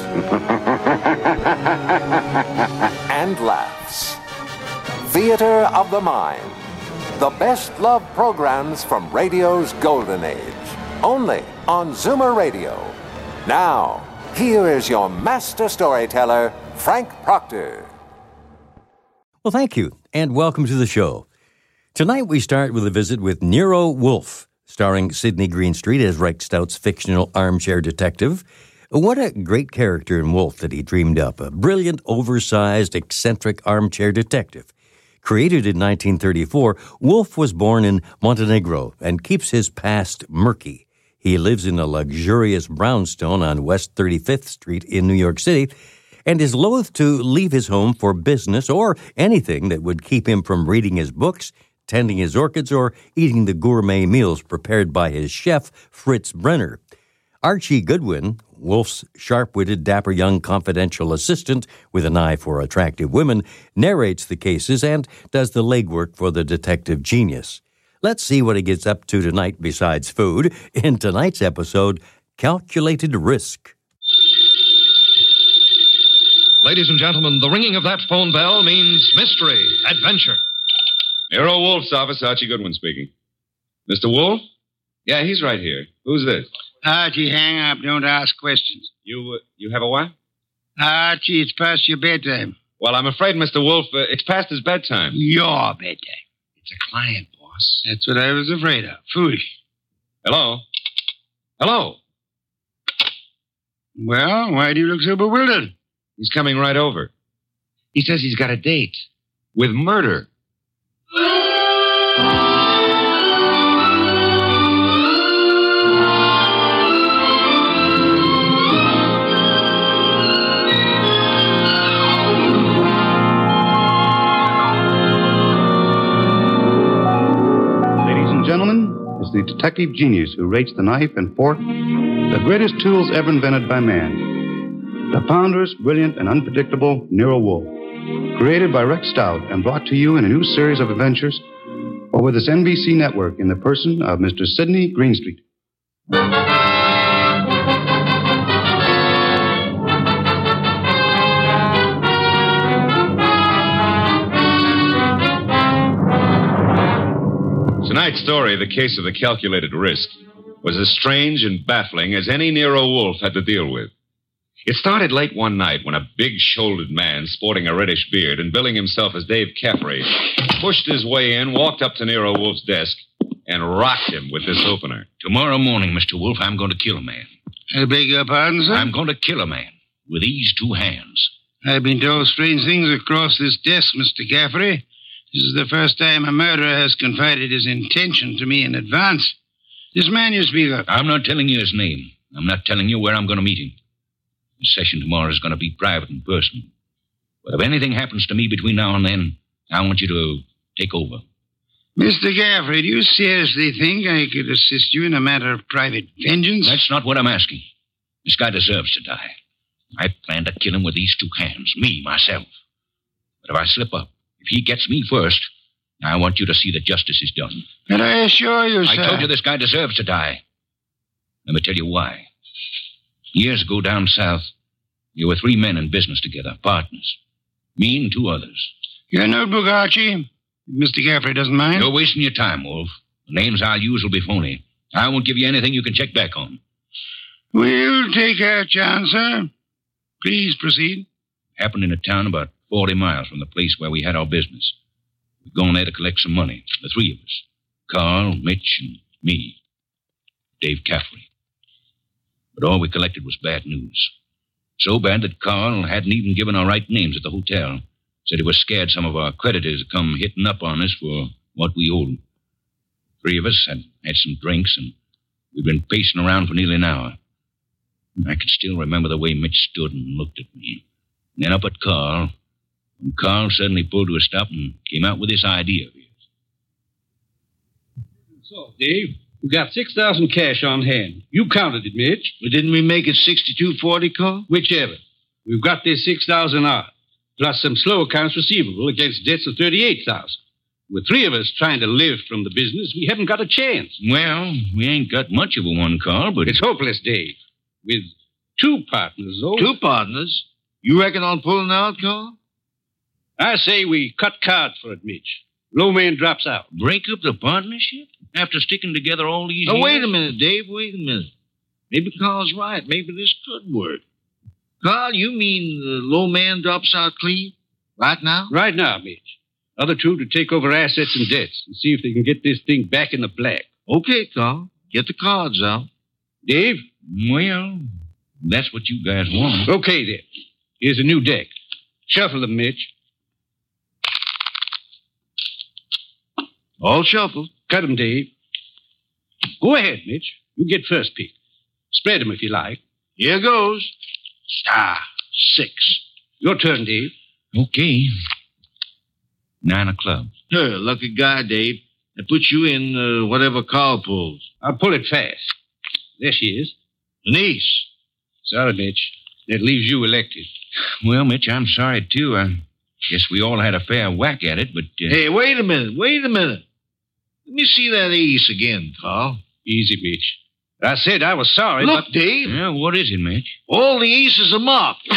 and laughs. Theater of the Mind. The best love programs from radio's golden age. Only on Zoomer Radio. Now, here is your master storyteller, Frank Proctor. Well, thank you, and welcome to the show. Tonight we start with a visit with Nero Wolfe, starring Sidney Greenstreet as Rex Stout's fictional armchair detective. What a great character in Wolfe that he dreamed up a brilliant, oversized, eccentric armchair detective. Created in 1934, Wolfe was born in Montenegro and keeps his past murky. He lives in a luxurious brownstone on West 35th Street in New York City and is loath to leave his home for business or anything that would keep him from reading his books, tending his orchids, or eating the gourmet meals prepared by his chef, Fritz Brenner. Archie Goodwin, Wolfe's sharp witted, dapper young confidential assistant with an eye for attractive women, narrates the cases and does the legwork for the detective genius. Let's see what he gets up to tonight besides food in tonight's episode Calculated Risk. Ladies and gentlemen, the ringing of that phone bell means mystery, adventure. Nero Wolfe's office, Archie Goodwin speaking. Mr. Wolfe? Yeah, he's right here. Who's this? Archie, hang up. Don't ask questions. You uh, you have a what? Archie, it's past your bedtime. Well, I'm afraid, Mr. Wolfe, uh, it's past his bedtime. Your bedtime. It's a client, boss. That's what I was afraid of. Foolish. Hello? Hello? Well, why do you look so bewildered? He's coming right over. He says he's got a date with murder. The detective genius who rates the knife and fork the greatest tools ever invented by man. The ponderous, brilliant, and unpredictable Nero Wolfe. Created by Rex Stout and brought to you in a new series of adventures over this NBC network in the person of Mr. Sidney Greenstreet. Story, The Case of the Calculated Risk, was as strange and baffling as any Nero Wolfe had to deal with. It started late one night when a big shouldered man, sporting a reddish beard and billing himself as Dave Caffrey, pushed his way in, walked up to Nero Wolfe's desk, and rocked him with this opener. Tomorrow morning, Mr. Wolfe, I'm going to kill a man. I beg your pardon, sir? I'm going to kill a man with these two hands. I've been told strange things across this desk, Mr. Caffrey. This is the first time a murderer has confided his intention to me in advance. This man you speak of. I'm not telling you his name. I'm not telling you where I'm going to meet him. The session tomorrow is going to be private and personal. But if anything happens to me between now and then, I want you to take over. Mr. Caffrey, do you seriously think I could assist you in a matter of private vengeance? That's not what I'm asking. This guy deserves to die. I plan to kill him with these two hands, me, myself. But if I slip up, if he gets me first, I want you to see that justice is done. And I assure you, sir. I told you this guy deserves to die. Let me tell you why. Years ago down south, you were three men in business together, partners. Me and two others. Your notebook, Archie. Mr. Caffrey doesn't mind. You're wasting your time, Wolfe. The names I'll use will be phony. I won't give you anything you can check back on. We'll take our chance, sir. Please proceed. Happened in a town about 40 miles from the place where we had our business. We'd gone there to collect some money, the three of us Carl, Mitch, and me. Dave Caffrey. But all we collected was bad news. So bad that Carl hadn't even given our right names at the hotel. Said he was scared some of our creditors would come hitting up on us for what we owed. Three of us had had some drinks, and we'd been pacing around for nearly an hour. I can still remember the way Mitch stood and looked at me. Then up at Carl, when Carl suddenly pulled to a stop and came out with this idea of his. So, Dave, you got 6000 cash on hand. You counted it, Mitch. Well, didn't we make it 6240, Carl? Whichever. We've got this 6000 odd, plus some slow accounts receivable against debts of 38000 With three of us trying to live from the business, we haven't got a chance. Well, we ain't got much of a one, Carl, but. It's hopeless, Dave. With two partners, though. Two partners? You reckon on pulling out, Carl? I say we cut cards for it, Mitch. Low man drops out. Break up the partnership? After sticking together all these Now, years? wait a minute, Dave. Wait a minute. Maybe Carl's right. Maybe this could work. Carl, you mean the low man drops out clean? Right now? Right now, Mitch. Other two to take over assets and debts and see if they can get this thing back in the black. Okay, Carl. Get the cards out. Dave? Well, that's what you guys want. Okay, then. Here's a new deck. Shuffle them, Mitch. All shuffled. Cut 'em, Dave. Go ahead, Mitch. You get first pick. Spread 'em if you like. Here goes. Star. Six. Your turn, Dave. Okay. Nine of clubs. Her, lucky guy, Dave. That put you in uh, whatever Carl pulls. I'll pull it fast. There she is. Denise. Sorry, Mitch. That leaves you elected. Well, Mitch, I'm sorry, too. I guess we all had a fair whack at it, but. Uh, Hey, wait a minute. Wait a minute. Let me see that ace again, Carl. Easy, Mitch. I said I was sorry, Look, but. Dave. Yeah, what is it, Mitch? All the aces are marked.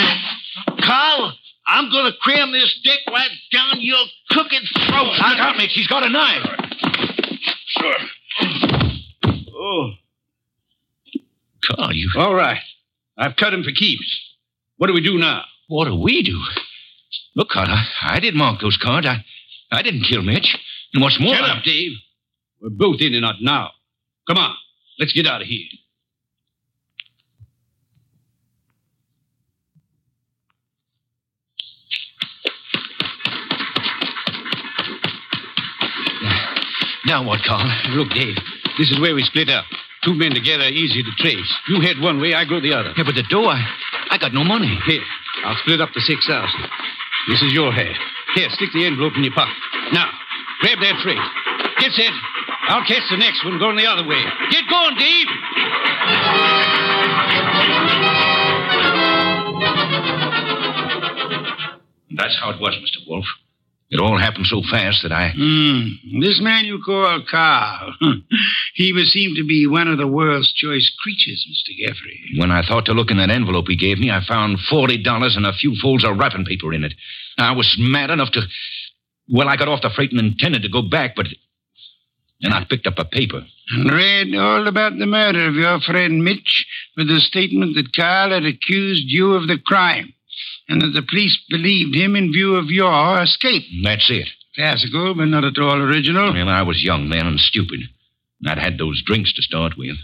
Carl, I'm going to cram this dick right down your cooking throat. Look out, Mitch. He's got a knife. Sure. Oh. Carl, you. All right. I've cut him for keeps. What do we do now? What do we do? Look, Carl, I, I didn't mark those cards. I, I didn't kill Mitch. And what's more. Shut up, Dave. We're both in and out now. Come on. Let's get out of here. Now what, Carl? Look, Dave, this is where we split up. Two men together, easy to trace. You head one way, I go the other. Yeah, but the dough, I, I got no money. Here, I'll split up the 6,000. This is your head. Here, stick the envelope in your pocket. Now, grab that freight. Get set. I'll catch the next one going the other way. Get going, Dave. That's how it was, Mr. Wolfe. It all happened so fast that I. Hmm. This man you call Carl, he would seem to be one of the world's choice creatures, Mr. Caffrey. When I thought to look in that envelope he gave me, I found $40 and a few folds of wrapping paper in it. I was mad enough to. Well, I got off the freight and intended to go back, but. Then I picked up a paper. And read all about the murder of your friend Mitch with the statement that Carl had accused you of the crime and that the police believed him in view of your escape. That's it. Classical, but not at all original. Well, I was young then and stupid. I'd had those drinks to start with.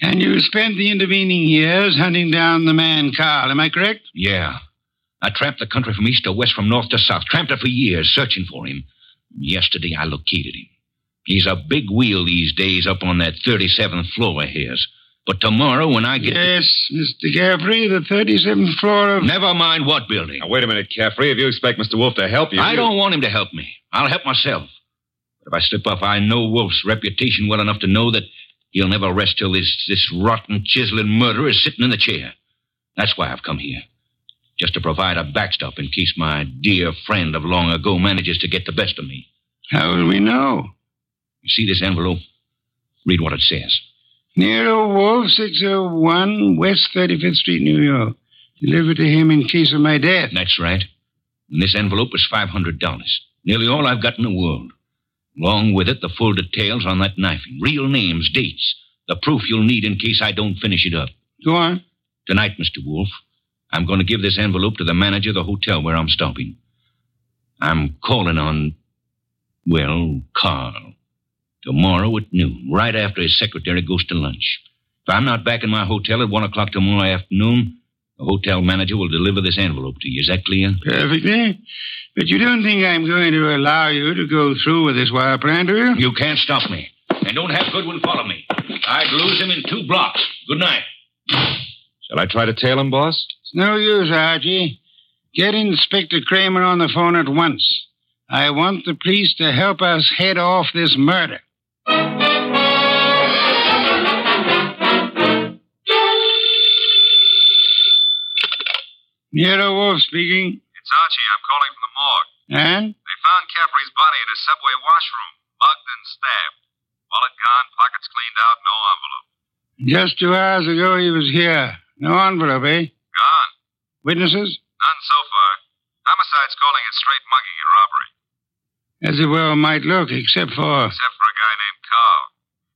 And you spent the intervening years hunting down the man Carl, am I correct? Yeah. I tramped the country from east to west, from north to south. Tramped it for years, searching for him. Yesterday, I located him. He's a big wheel these days up on that 37th floor of his. But tomorrow, when I get. Yes, Mr. Caffrey, the 37th floor of. Never mind what building. Now, wait a minute, Caffrey. If you expect Mr. Wolfe to help you. I you- don't want him to help me. I'll help myself. But if I slip up, I know Wolfe's reputation well enough to know that he'll never rest till this, this rotten, chiseling murderer is sitting in the chair. That's why I've come here. Just to provide a backstop in case my dear friend of long ago manages to get the best of me. How will we know? You see this envelope? Read what it says. Nero Wolfe, 601 West 35th Street, New York. Delivered to him in case of my death. That's right. And this envelope is $500. Nearly all I've got in the world. Along with it, the full details on that knifing. Real names, dates. The proof you'll need in case I don't finish it up. Go on. Tonight, Mr. Wolfe, I'm going to give this envelope to the manager of the hotel where I'm stopping. I'm calling on, well, Carl. Tomorrow at noon, right after his secretary goes to lunch. If I'm not back in my hotel at one o'clock tomorrow afternoon, the hotel manager will deliver this envelope to you. Is that clear? Perfectly. But you don't think I'm going to allow you to go through with this wire plan, do you? You can't stop me. And don't have Goodwin follow me. I'd lose him in two blocks. Good night. Shall I try to tail him, boss? It's no use, Archie. Get Inspector Kramer on the phone at once. I want the police to help us head off this murder. Nero Wolfe speaking. It's Archie. I'm calling from the morgue. And? They found Caffrey's body in a subway washroom, mugged and stabbed. Wallet gone, pockets cleaned out, no envelope. Just two hours ago he was here. No envelope, eh? Gone. Witnesses? None so far. Homicide's calling it straight mugging and robbery. As it well might look, except for Except for a guy named Carl.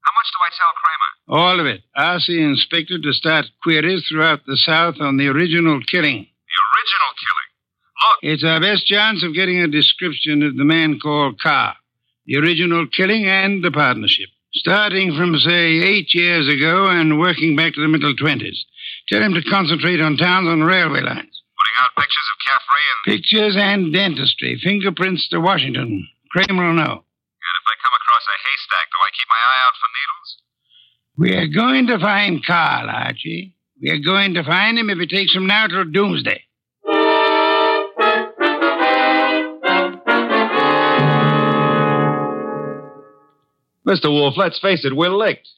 How much do I tell Kramer? all of it. Ask the inspector to start queries throughout the South on the original killing. The original killing. Look, It's our best chance of getting a description of the man called Carr, the original killing, and the partnership. Starting from, say, eight years ago and working back to the middle 20s. Tell him to concentrate on towns on railway lines. putting out pictures of Caffrey and. Pictures and dentistry. Fingerprints to Washington. Kramer will know. And if I come across a haystack, do I keep my eye out for needles? We are going to find Carl, Archie. We are going to find him if it takes from now till doomsday. Mr. Wolfe, let's face it, we're licked.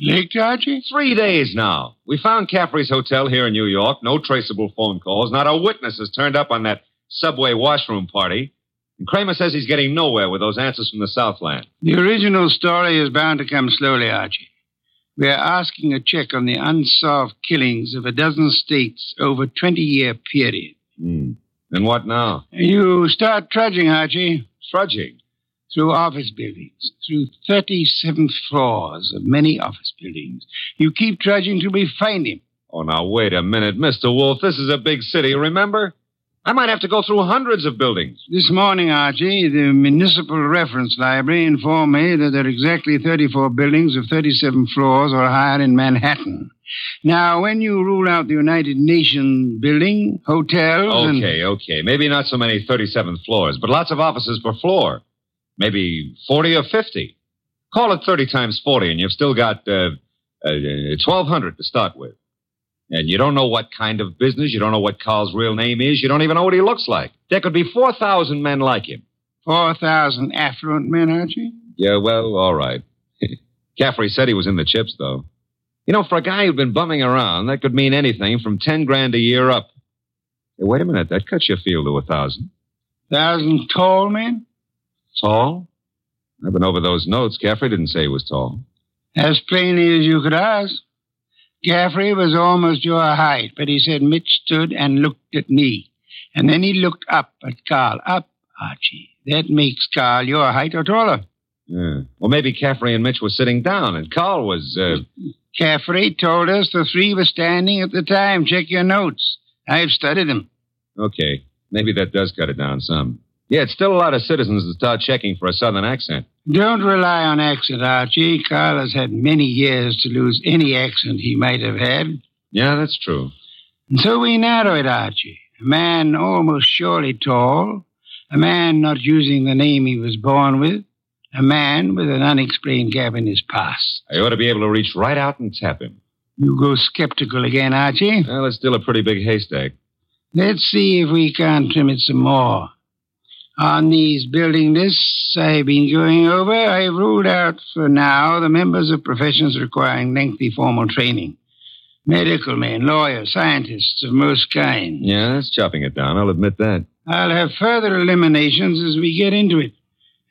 Licked, Archie? Three days now. We found Caffrey's hotel here in New York. No traceable phone calls. Not a witness has turned up on that subway washroom party. And Kramer says he's getting nowhere with those answers from the Southland. The original story is bound to come slowly, Archie. We are asking a check on the unsolved killings of a dozen states over a 20 year period. Hmm. And what now? You start trudging, Archie, Trudging. through office buildings, through 37 floors of many office buildings. You keep trudging till we find him. Oh, now, wait a minute, Mr. Wolfe. This is a big city, remember? I might have to go through hundreds of buildings. This morning, Archie, the Municipal Reference Library informed me that there are exactly 34 buildings of 37 floors or higher in Manhattan. Now, when you rule out the United Nations building, hotels, and. Okay, okay. Maybe not so many 37th floors, but lots of offices per floor. Maybe 40 or 50. Call it 30 times 40, and you've still got uh, uh, 1,200 to start with. And you don't know what kind of business, you don't know what Carl's real name is, you don't even know what he looks like. There could be 4,000 men like him. 4,000 affluent men, aren't you? Yeah, well, all right. Caffrey said he was in the chips, though. You know, for a guy who'd been bumming around, that could mean anything from 10 grand a year up. Hey, wait a minute, that cuts your field to a thousand. Thousand tall men? Tall? I've been over those notes. Caffrey didn't say he was tall. As plainly as you could ask. Caffrey was almost your height, but he said Mitch stood and looked at me. And then he looked up at Carl. Up, Archie. That makes Carl your height or taller. Yeah. Well, maybe Caffrey and Mitch were sitting down, and Carl was. Uh... Caffrey told us the three were standing at the time. Check your notes. I've studied them. Okay. Maybe that does cut it down some. Yeah, it's still a lot of citizens that start checking for a southern accent. Don't rely on accent, Archie. Carl has had many years to lose any accent he might have had. Yeah, that's true. And so we narrow it, Archie. A man almost surely tall, a man not using the name he was born with, a man with an unexplained gap in his past. I ought to be able to reach right out and tap him. You go skeptical again, Archie. Well, it's still a pretty big haystack. Let's see if we can't trim it some more. On these building lists I've been going over, I've ruled out for now the members of professions requiring lengthy formal training. Medical men, lawyers, scientists of most kinds. Yeah, that's chopping it down. I'll admit that. I'll have further eliminations as we get into it.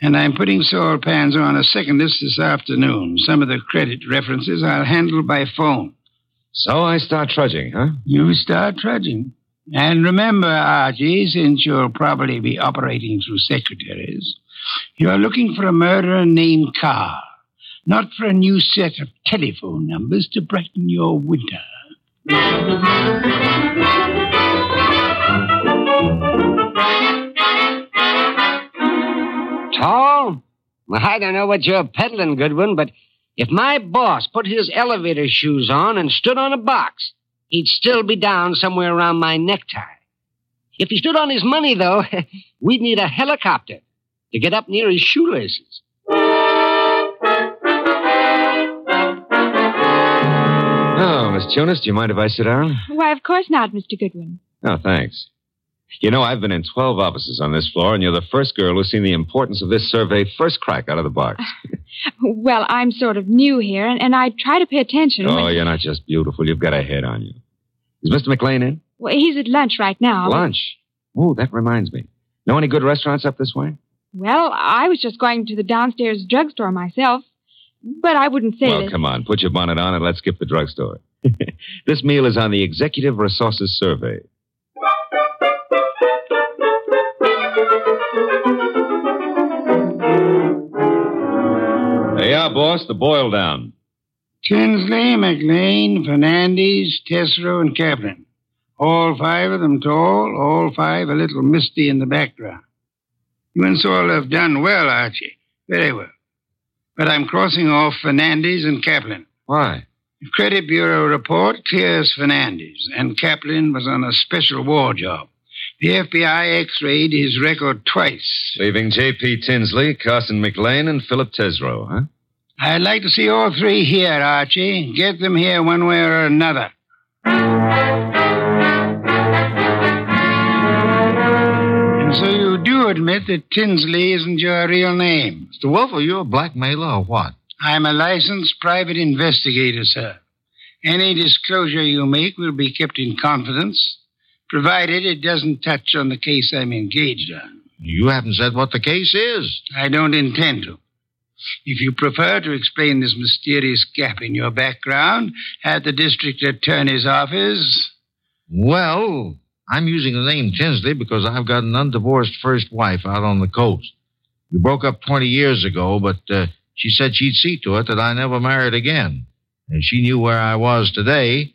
And I'm putting Saul Panzer on a second list this afternoon. Some of the credit references I'll handle by phone. So I start trudging, huh? You start trudging. And remember, Archie, since you'll probably be operating through secretaries, you're looking for a murderer named Carl, not for a new set of telephone numbers to brighten your winter. Tall? Well, I don't know what you're peddling, Goodwin, but if my boss put his elevator shoes on and stood on a box, he'd still be down somewhere around my necktie. If he stood on his money, though, we'd need a helicopter to get up near his shoelaces. Oh, Miss Tunis. Do you mind if I sit down? Why, of course not, Mr. Goodwin. Oh, thanks. You know, I've been in 12 offices on this floor, and you're the first girl who's seen the importance of this survey first crack out of the box. Well, I'm sort of new here, and, and I try to pay attention. Oh, when- you're not just beautiful. You've got a head on you. Is Mr. McLean in? Well, he's at lunch right now. Lunch. Oh, that reminds me. Know any good restaurants up this way? Well, I was just going to the downstairs drugstore myself, but I wouldn't say well, that. come on. Put your bonnet on and let's skip the drugstore. this meal is on the Executive Resources Survey. There you are, boss. The boil down. Tinsley, McLean, Fernandez, Tesreau, and Kaplan. All five of them tall, all five a little misty in the background. You and Saul have done well, Archie. Very well. But I'm crossing off Fernandez and Kaplan. Why? The Credit Bureau report clears Fernandez, and Kaplan was on a special war job. The FBI x-rayed his record twice. Leaving J.P. Tinsley, Carson McLean, and Philip Tesreau, huh? I'd like to see all three here, Archie. Get them here one way or another. And so you do admit that Tinsley isn't your real name. Mr. Wolfe, are you a blackmailer or what? I'm a licensed private investigator, sir. Any disclosure you make will be kept in confidence, provided it doesn't touch on the case I'm engaged on. You haven't said what the case is. I don't intend to. If you prefer to explain this mysterious gap in your background at the district attorney's office, Well, I'm using the name Tinsley because I've got an undivorced first wife out on the coast. We broke up 20 years ago, but uh, she said she'd see to it that I never married again. And she knew where I was today.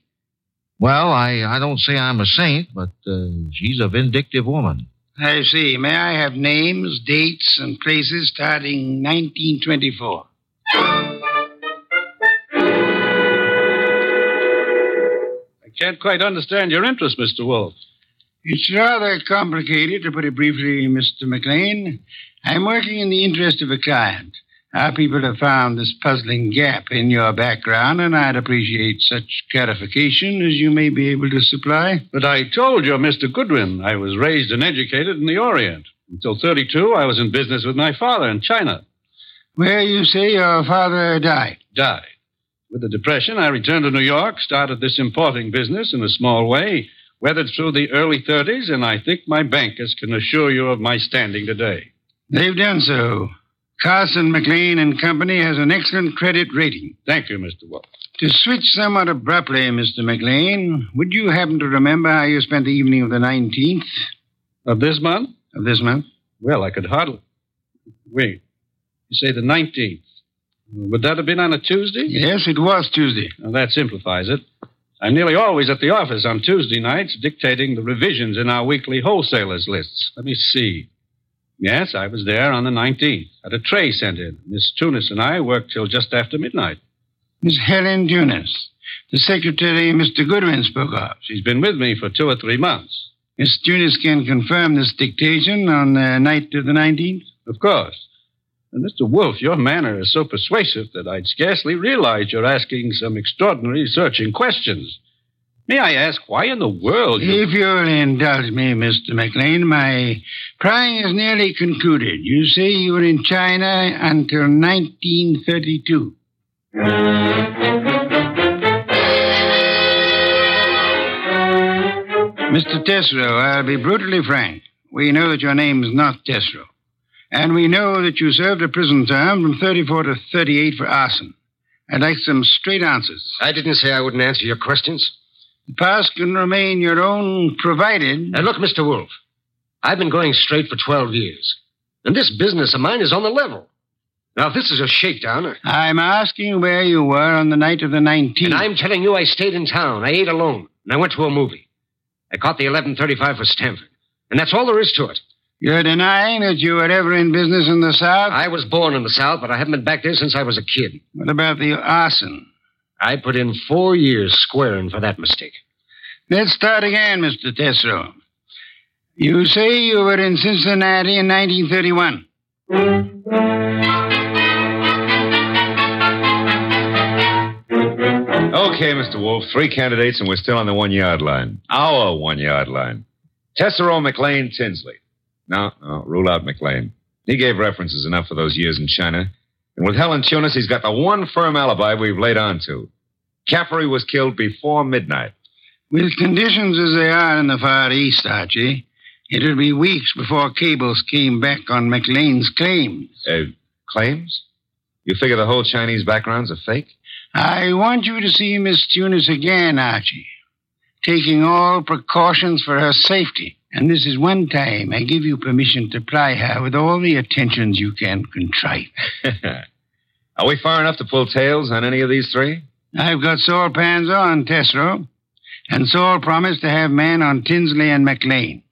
Well, I, I don't say I'm a saint, but uh, she's a vindictive woman. I see. May I have names, dates, and places starting 1924? I can't quite understand your interest, Mr. Wolfe. It's rather complicated, to put it briefly, Mr. McLean. I'm working in the interest of a client. Our people have found this puzzling gap in your background, and I'd appreciate such clarification as you may be able to supply. But I told you, Mr. Goodwin, I was raised and educated in the Orient. Until 32, I was in business with my father in China. Where you say your father died. Died. With the Depression, I returned to New York, started this importing business in a small way, weathered through the early 30s, and I think my bankers can assure you of my standing today. They've done so. Carson, McLean and Company has an excellent credit rating. Thank you, Mr. Wolfe. To switch somewhat abruptly, Mr. McLean, would you happen to remember how you spent the evening of the 19th Of this month? of this month? Well, I could hardly. Wait. You say the 19th. Would that have been on a Tuesday? Yes, it was Tuesday. Well, that simplifies it. I'm nearly always at the office on Tuesday nights dictating the revisions in our weekly wholesalers lists. Let me see. Yes, I was there on the 19th. Had a tray sent in. Miss Tunis and I worked till just after midnight. Miss Helen Tunis, the secretary Mr. Goodwin spoke of. She's been with me for two or three months. Miss Tunis can confirm this dictation on the night of the 19th? Of course. And Mr. Wolfe, your manner is so persuasive that I'd scarcely realize you're asking some extraordinary searching questions. May I ask why in the world you... If you'll indulge me, Mr. McLean, my prying is nearly concluded. You say you were in China until 1932. Mr. Tesreau, I'll be brutally frank. We know that your name is not Tesreau. And we know that you served a prison term from 34 to 38 for arson. I'd like some straight answers. I didn't say I wouldn't answer your questions. The past can remain your own, provided. Now, look, Mr. Wolfe, I've been going straight for 12 years, and this business of mine is on the level. Now, if this is a shakedown, I'm asking where you were on the night of the 19th. and I'm telling you I stayed in town, I ate alone, and I went to a movie. I caught the 1135 for Stamford, and that's all there is to it. You're denying that you were ever in business in the South? I was born in the South, but I haven't been back there since I was a kid. What about the arson? I put in four years squaring for that mistake. Let's start again, Mr. Tesreau. You say you were in Cincinnati in 1931. Okay, Mr. Wolfe. Three candidates, and we're still on the one yard line. Our one yard line. Tesreau, McLean, Tinsley. No, no, rule out McLean. He gave references enough for those years in China. And with Helen Tunis, he's got the one firm alibi we've laid on to. Caffrey was killed before midnight. With conditions as they are in the Far East, Archie, it'll be weeks before cables came back on McLean's claims. Uh, claims? You figure the whole Chinese background's a fake? I want you to see Miss Tunis again, Archie, taking all precautions for her safety. And this is one time I give you permission to ply her with all the attentions you can contrive. Are we far enough to pull tails on any of these three? I've got Saul Pans on Tesreau, and Saul promised to have men on Tinsley and McLean.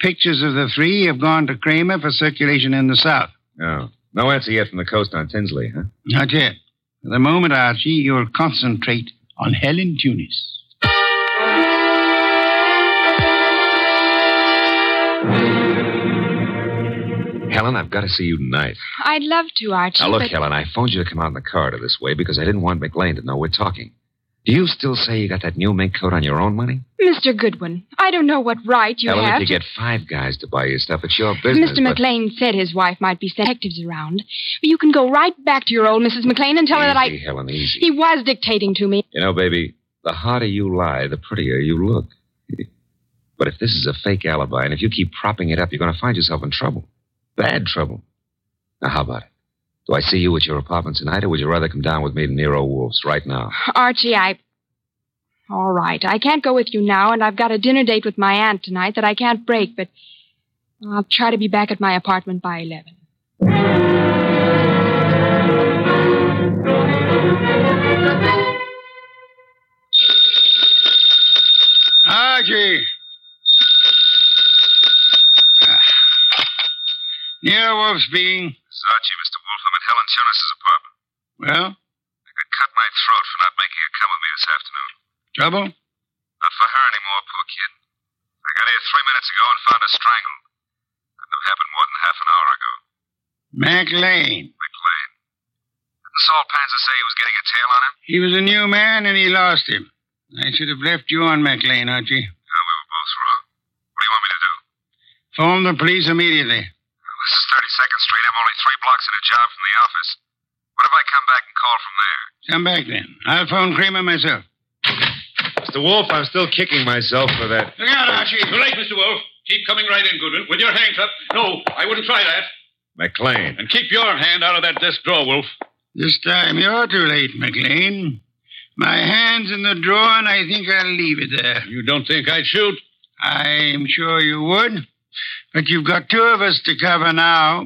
Pictures of the three have gone to Kramer for circulation in the South. No. No answer yet from the coast on Tinsley, huh? Not yet. For the moment, Archie, you'll concentrate on Helen Tunis. Helen, I've got to see you tonight. I'd love to, Archie. Now, look, but... Helen, I phoned you to come out in the corridor this way because I didn't want McLean to know we're talking. Do you still say you got that new mink coat on your own money? Mr. Goodwin, I don't know what right you Helen, have if you to... get five guys to buy you stuff, it's your business. Mr. but- McLean said his wife might be sent detectives around. But you can go right back to your old Mrs. McLean and tell her that I... Easy, Helen, easy. He was dictating to me. You know, baby, the harder you lie, the prettier you look. But if this is a fake alibi, and if you keep propping it up, you're going to find yourself in trouble. Bad trouble. Now, how about it? Do I see you at your apartment tonight, or would you rather come down with me to Nero Wolfe's right now? Archie, I... All right. I can't go with you now, and I've got a dinner date with my aunt tonight that I can't break, but I'll try to be back at my apartment by 11. Archie! Ah. Nero Wolfe speaking. Archie, Mr. Wolfe, I'm at Helen Tunis's apartment. Well, I could cut my throat for not making her come with me this afternoon. trouble? Not for her anymore, poor kid. I got here three minutes ago and found her strangled. Couldn't have happened more than half an hour ago. McLean. McLean. Didn't Saul Panzer say he was getting a tail on him? He was a new man, and he lost him. I should have left you on McLean, Archie. No, we were both wrong. What do you want me to do? Phone the police immediately. This is 32nd Street. I'm only three blocks in a job from the office. What if I come back and call from there? Come back then. I'll phone Kramer myself. Mr. Wolfe, I'm still kicking myself for that. Look out, Archie. Too late, Mr. Wolfe. Keep coming right in, Goodwin, with your hands up. No, I wouldn't try that. McLean. And keep your hand out of that desk drawer, Wolf. This time you're too late, McLean. My hand's in the drawer, and I think I'll leave it there. You don't think I'd shoot? I'm sure you would. But you've got two of us to cover now.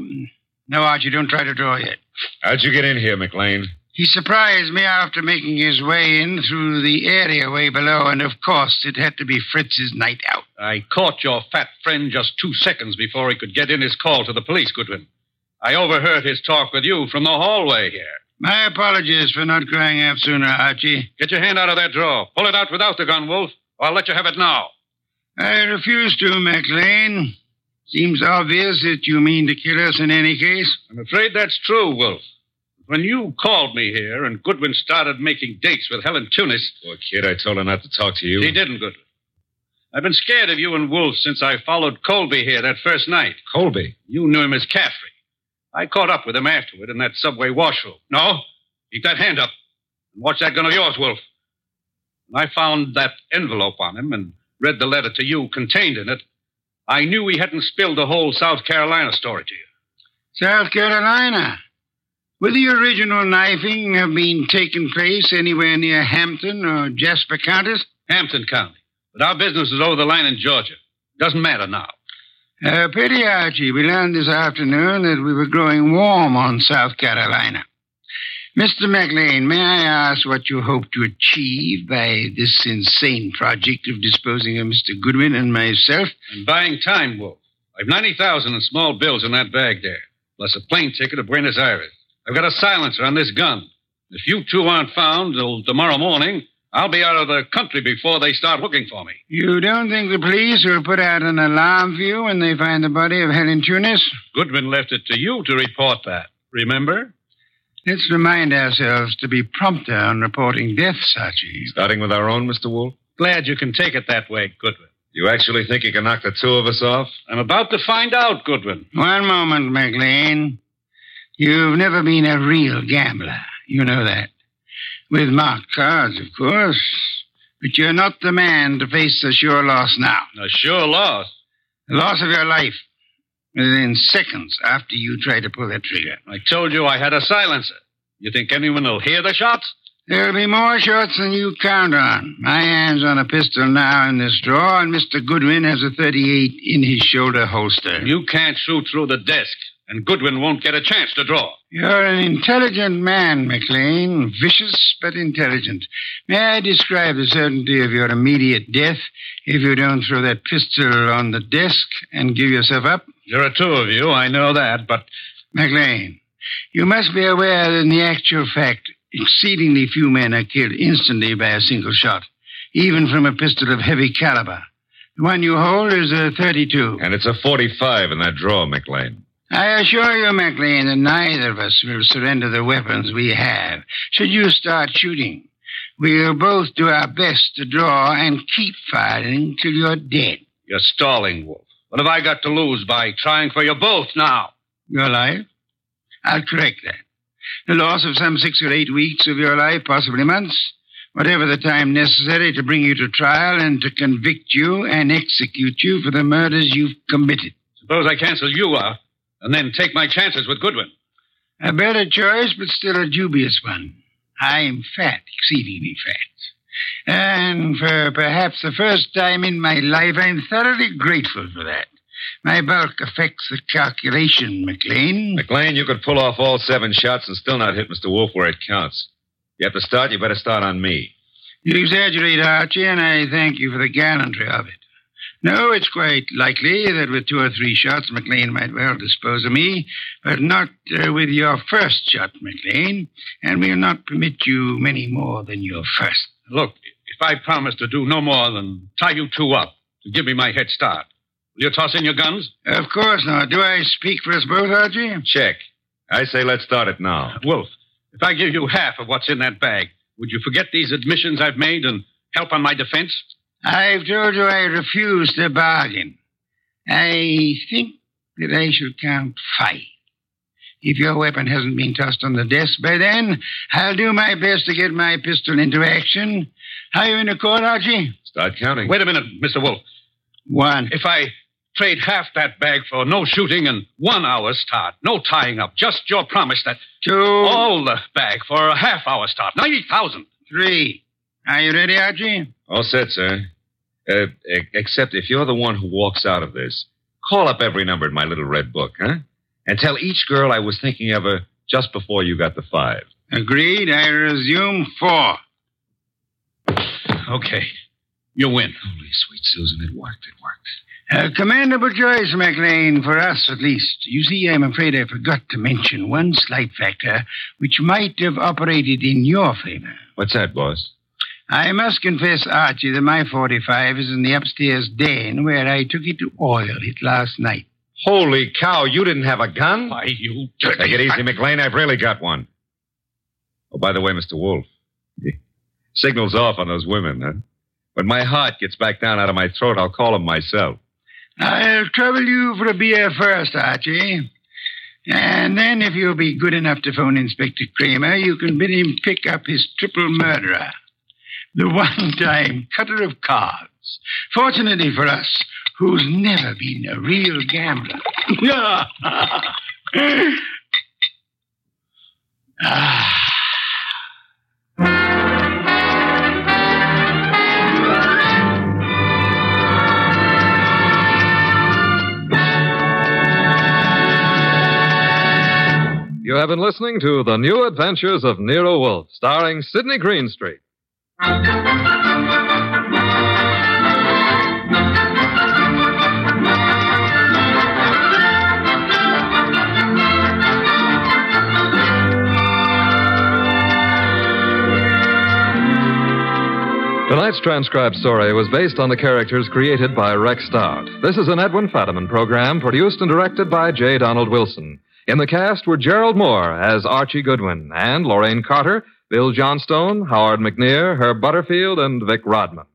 No, Archie, don't try to draw yet. How'd you get in here, McLean? He surprised me after making his way in through the area way below, and of course it had to be Fritz's night out. I caught your fat friend just two seconds before he could get in his call to the police, Goodwin. I overheard his talk with you from the hallway here. My apologies for not crying out sooner, Archie. Get your hand out of that drawer. Pull it out without the gun, Wolfe, or I'll let you have it now. I refuse to, McLean. Seems obvious that you mean to kill us in any case. I'm afraid that's true, Wolfe. When you called me here and Goodwin started making dates with Helen Tunis. Poor kid, I told her not to talk to you. He didn't, Goodwin. I've been scared of you and Wolfe since I followed Colby here that first night. Colby? You knew him as Caffrey. I caught up with him afterward in that subway washroom. No, keep that hand up. And watch that gun of yours, Wolfe. When I found that envelope on him and read the letter to you contained in it, I knew we hadn't spilled the whole South Carolina story to you. South Carolina. Would the original knifing have been taken place anywhere near Hampton or Jasper counties? Hampton County. But our business is over the line in Georgia. Doesn't matter now. Uh, pity, Archie. We learned this afternoon that we were growing warm on South Carolina. Mr. McLean, may I ask what you hope to achieve by this insane project of disposing of Mr. Goodwin and myself? And buying time, Wolfe. I've 90000 in small bills in that bag there, plus a plane ticket to Buenos Aires. I've got a silencer on this gun. If you two aren't found till tomorrow morning, I'll be out of the country before they start looking for me. You don't think the police will put out an alarm for you when they find the body of Helen Tunis? Goodwin left it to you to report that. Remember? Let's remind ourselves to be prompter on reporting deaths, Archie. Starting with our own, Mr. Wolfe? Glad you can take it that way, Goodwin. You actually think you can knock the two of us off? I'm about to find out, Goodwin. One moment, McLean. You've never been a real gambler. You know that. With marked cards, of course. But you're not the man to face a sure loss now. A sure loss? The loss of your life. Within seconds after you try to pull that trigger. I told you I had a silencer. You think anyone will hear the shots? There'll be more shots than you count on. My hand's on a pistol now in this drawer, and Mr. Goodwin has a 38 in his shoulder holster. You can't shoot through the desk, and Goodwin won't get a chance to draw. You're an intelligent man, McLean. Vicious, but intelligent. May I describe the certainty of your immediate death if you don't throw that pistol on the desk and give yourself up? There are two of you, I know that, but. McLean, you must be aware that in the actual fact, exceedingly few men are killed instantly by a single shot, even from a pistol of heavy caliber. The one you hold is a 32. And it's a 45 in that drawer, McLean. I assure you, McLean, that neither of us will surrender the weapons we have. Should you start shooting, we'll both do our best to draw and keep firing till you're dead. You're stalling, Wolfe. What have I got to lose by trying for you both now? Your life? I'll correct that. The loss of some six or eight weeks of your life, possibly months. Whatever the time necessary to bring you to trial and to convict you and execute you for the murders you've committed. Suppose I cancel you out and then take my chances with Goodwin. A better choice, but still a dubious one. I'm fat, exceedingly fat. And for perhaps the first time in my life, I'm thoroughly grateful for that. My bulk affects the calculation, McLean. McLean, you could pull off all seven shots and still not hit Mr. Wolfe where it counts. You have to start, you better start on me. You exaggerate, Archie, and I thank you for the gallantry of it. No, it's quite likely that with two or three shots, McLean might well dispose of me, but not uh, with your first shot, McLean, and we'll not permit you many more than your first. Look, if I promise to do no more than tie you two up to give me my head start, will you toss in your guns? Of course not. Do I speak for us both, Archie? Check. I say let's start it now. Wolfe, if I give you half of what's in that bag, would you forget these admissions I've made and help on my defense? I've told you I refuse to bargain. I think that I should count five. If your weapon hasn't been tossed on the desk by then, I'll do my best to get my pistol into action. Are you in the court, Archie? Start counting. Wait a minute, Mr. Wolfe. One. If I trade half that bag for no shooting and one hour start, no tying up, just your promise that Two. all the bag for a half hour start, ninety thousand. Three. Are you ready, Archie? All set, sir. Uh, except if you're the one who walks out of this, call up every number in my little red book, huh? And tell each girl I was thinking of her just before you got the five. Agreed. I resume four. Okay. You win. Holy sweet Susan, it worked. It worked. Uh, A commendable choice, McLean, for us at least. You see, I'm afraid I forgot to mention one slight factor which might have operated in your favor. What's that, boss? I must confess, Archie, that my 45 is in the upstairs den where I took it to oil it last night. Holy cow, you didn't have a gun? Why, you Take it easy, McLean. I've really got one. Oh, by the way, Mr. Wolfe, signal's off on those women, huh? When my heart gets back down out of my throat, I'll call them myself. I'll trouble you for a beer first, Archie. And then, if you'll be good enough to phone Inspector Kramer, you can bid him pick up his triple murderer. The one time cutter of cards. Fortunately for us, who's never been a real gambler. ah. You have been listening to The New Adventures of Nero Wolfe, starring Sidney Greenstreet. Tonight's transcribed story was based on the characters created by Rex Stout. This is an Edwin Fadiman program produced and directed by J. Donald Wilson. In the cast were Gerald Mohr as Archie Goodwin and Lorraine Carter, Bill Johnstone, Howard McNear, Herb Butterfield, and Vic Rodman.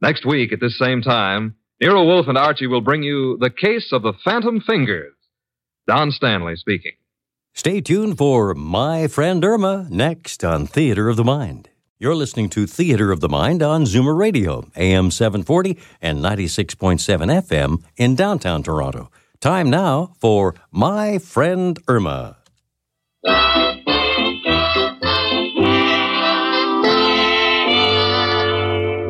Next week at this same time, Nero Wolfe and Archie will bring you The Case of the Phantom Fingers. Don Stanley speaking. Stay tuned for My Friend Irma next on Theater of the Mind. You're listening to Theater of the Mind on Zoomer Radio, AM 740 and 96.7 FM in downtown Toronto. Time now for My Friend Irma.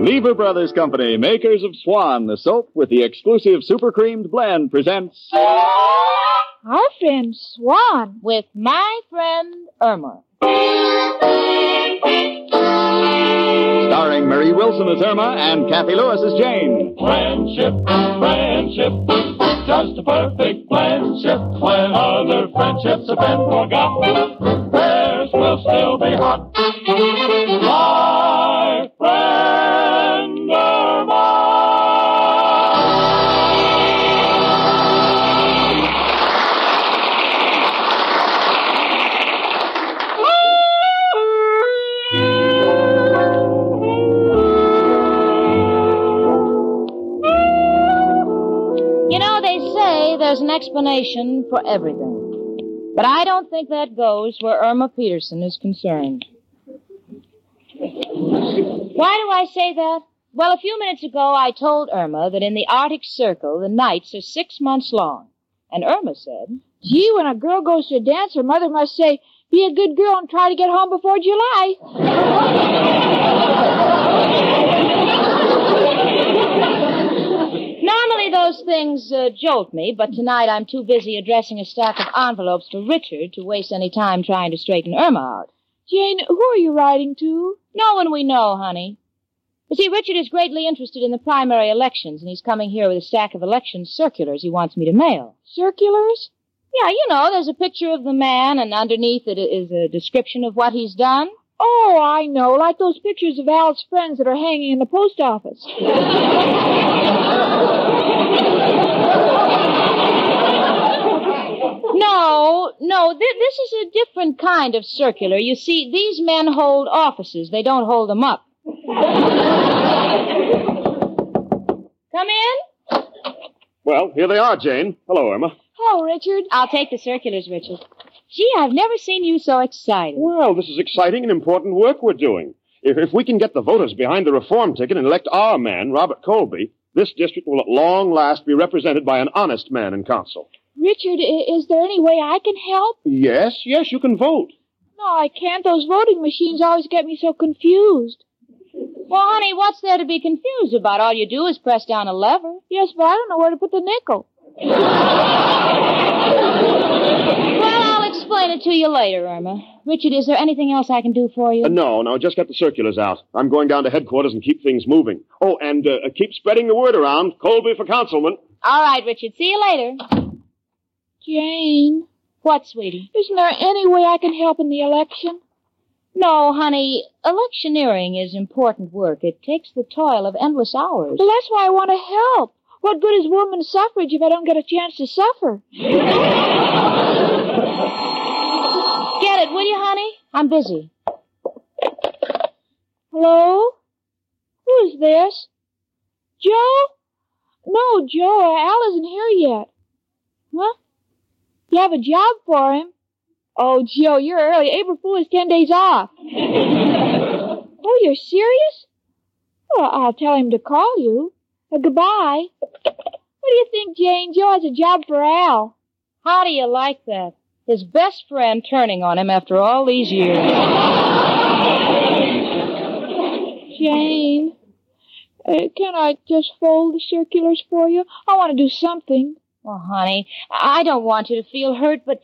Lever Brothers Company, makers of Swan, the soap with the exclusive super creamed blend, presents Our friend Swan. with my friend Irma. Starring Marie Wilson as Irma and Cathy Lewis as Jane. Friendship, friendship, just a perfect friendship. When other friendships have been forgot, theirs will still be hot. Explanation for everything. But I don't think that goes where Irma Peterson is concerned. Why do I say that? Well, a few minutes ago I told Irma that in the Arctic Circle the nights are six months long. And Irma said, Gee, when a girl goes to a dance, her mother must say, be a good girl and try to get home before July. those things uh, jolt me, but tonight I'm too busy addressing a stack of envelopes to Richard to waste any time trying to straighten Irma out. Jane, who are you writing to? No one we know, honey. You see, Richard is greatly interested in the primary elections, and he's coming here with a stack of election circulars he wants me to mail. Circulars? Yeah, you know, there's a picture of the man, and underneath it is a description of what he's done. Oh, I know, like those pictures of Al's friends that are hanging in the post office. No, no, th- this is a different kind of circular. You see, these men hold offices. They don't hold them up. Come in? Well, here they are, Jane. Hello, Irma. Oh, Richard. I'll take the circulars, Richard. Gee, I've never seen you so excited. Well, this is exciting and important work we're doing. If, if we can get the voters behind the reform ticket and elect our man, Robert Colby, this district will at long last be represented by an honest man in council. Richard, is there any way I can help? Yes, yes, you can vote. No, I can't. Those voting machines always get me so confused. Well, honey, what's there to be confused about? All you do is press down a lever. Yes, but I don't know where to put the nickel. Well, I'll explain it to you later, Irma. Richard, is there anything else I can do for you? Uh, no, no, just get the circulars out. I'm going down to headquarters and keep things moving. Oh, and uh, uh, keep spreading the word around. Colby for councilman. All right, Richard. See you later. Jane, What, sweetie? isn't there any way I can help in the election? No, honey. Electioneering is important work. It takes the toil of endless hours. Well, that's why I want to help. What good is woman suffrage if I don't get a chance to suffer? Get it, will you, honey? I'm busy. Hello? Who is this? Joe? No, Joe, Al isn't here yet. Huh? You have a job for him? Oh, Joe, you're early. April Fool is ten days off. oh, you're serious? Well, I'll tell him to call you. Uh, goodbye. What do you think, Jane? Joe has a job for Al. How do you like that? His best friend turning on him after all these years. Jane, uh, can I just fold the circulars for you? I want to do something. Well, honey, I don't want you to feel hurt, but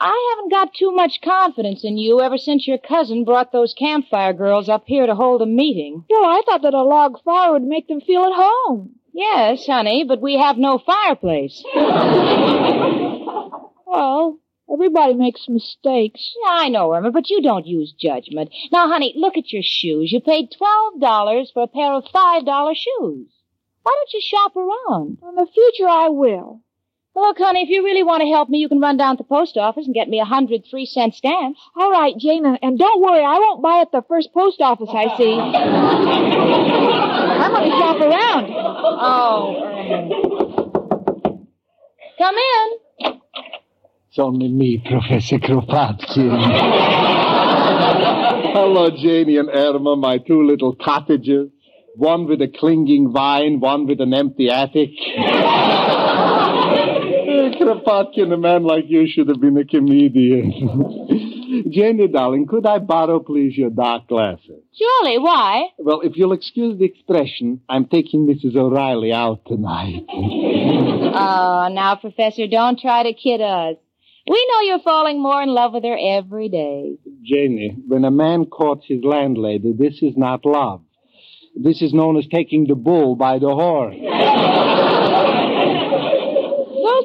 I haven't got too much confidence in you ever since your cousin brought those campfire girls up here to hold a meeting. Well, I thought that a log fire would make them feel at home. Yes, honey, but we have no fireplace. Well, everybody makes mistakes. Yeah, I know, Irma, but you don't use judgment. Now, honey, look at your shoes. You paid $12 for a pair of $5 shoes. Why don't you shop around? In the future, I will. Look, honey, if you really want to help me, you can run down to the post office and get me a hundred three cent stamps. All right, Jane, and- and don't worry, I won't buy at the first post office I see. I'm going to shop around. Oh, Come in. It's only me, Professor Kropotkin. Hello, Janie and Irma, my two little cottagers. One with a clinging vine, one with an empty attic. Kropotkin, a man like you should have been a comedian. Janie, darling, could I borrow, please, your dark glasses? Surely, why? Well, if you'll excuse the expression, I'm taking Mrs. O'Reilly out tonight. Oh, now, Professor, don't try to kid us. We know you're falling more in love with her every day. Janie, when a man courts his landlady, this is not love. This is known as taking the bull by the horn.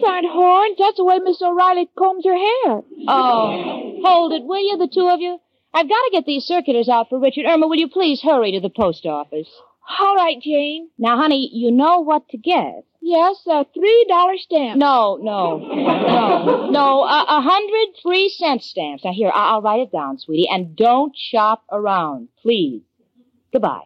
Aren't horns. That's the way Miss O'Reilly combs her hair. Oh, hold it, will you, the two of you? I've got to get these circulars out for Richard. Irma, will you please hurry to the post office? All right, Jane. Now, honey, you know what to get. Yes, a three dollar stamp. No, no, no, no, a, a hundred three cent stamps. Now, here, I- I'll write it down, sweetie, and don't shop around, please. Goodbye.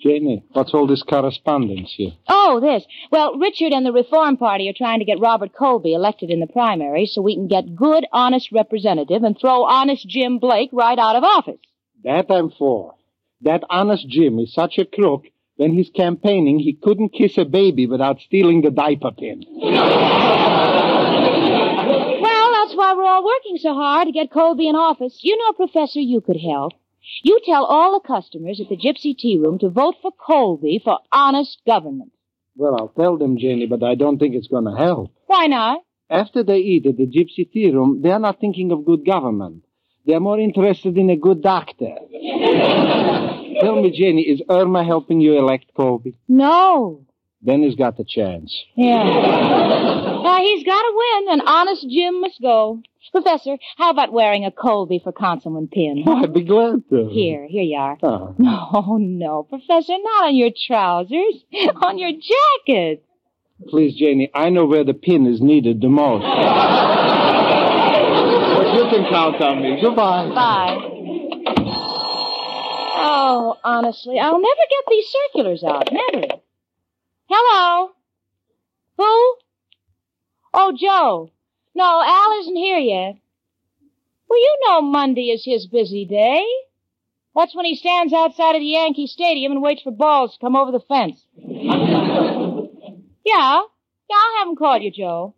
Janie, what's all this correspondence here? Oh, this. Well, Richard and the Reform Party are trying to get Robert Colby elected in the primary so we can get good, honest representative and throw honest Jim Blake right out of office. That I'm for. That honest Jim is such a crook. When he's campaigning, he couldn't kiss a baby without stealing the diaper pin. Well, that's why we're all working so hard to get Colby in office. You know, Professor, you could help. You tell all the customers at the Gypsy Tea Room to vote for Colby for honest government. Well, I'll tell them, Jenny, but I don't think it's going to help. Why not? After they eat at the Gypsy Tea Room, they're not thinking of good government. They're more interested in a good doctor. Tell me, Janie, is Irma helping you elect Colby? No. Then he's got the chance. Yeah. Now, he's got to win, and honest Jim must go. Professor, how about wearing a Colby for Councilman pin? Oh, I'd be glad to. Here, here you are. Oh. No, no, Professor, not on your trousers, on your jacket. Please, Janie, I know where the pin is needed the most. but you can count on me. Goodbye. Bye. Oh, honestly, I'll never get these circulars out. Never. Hello? Who? Oh, Joe. No, Al isn't here yet. Well, you know Monday is his busy day. That's when he stands outside of the Yankee Stadium and waits for balls to come over the fence. yeah. Yeah, I'll have him call you, Joe.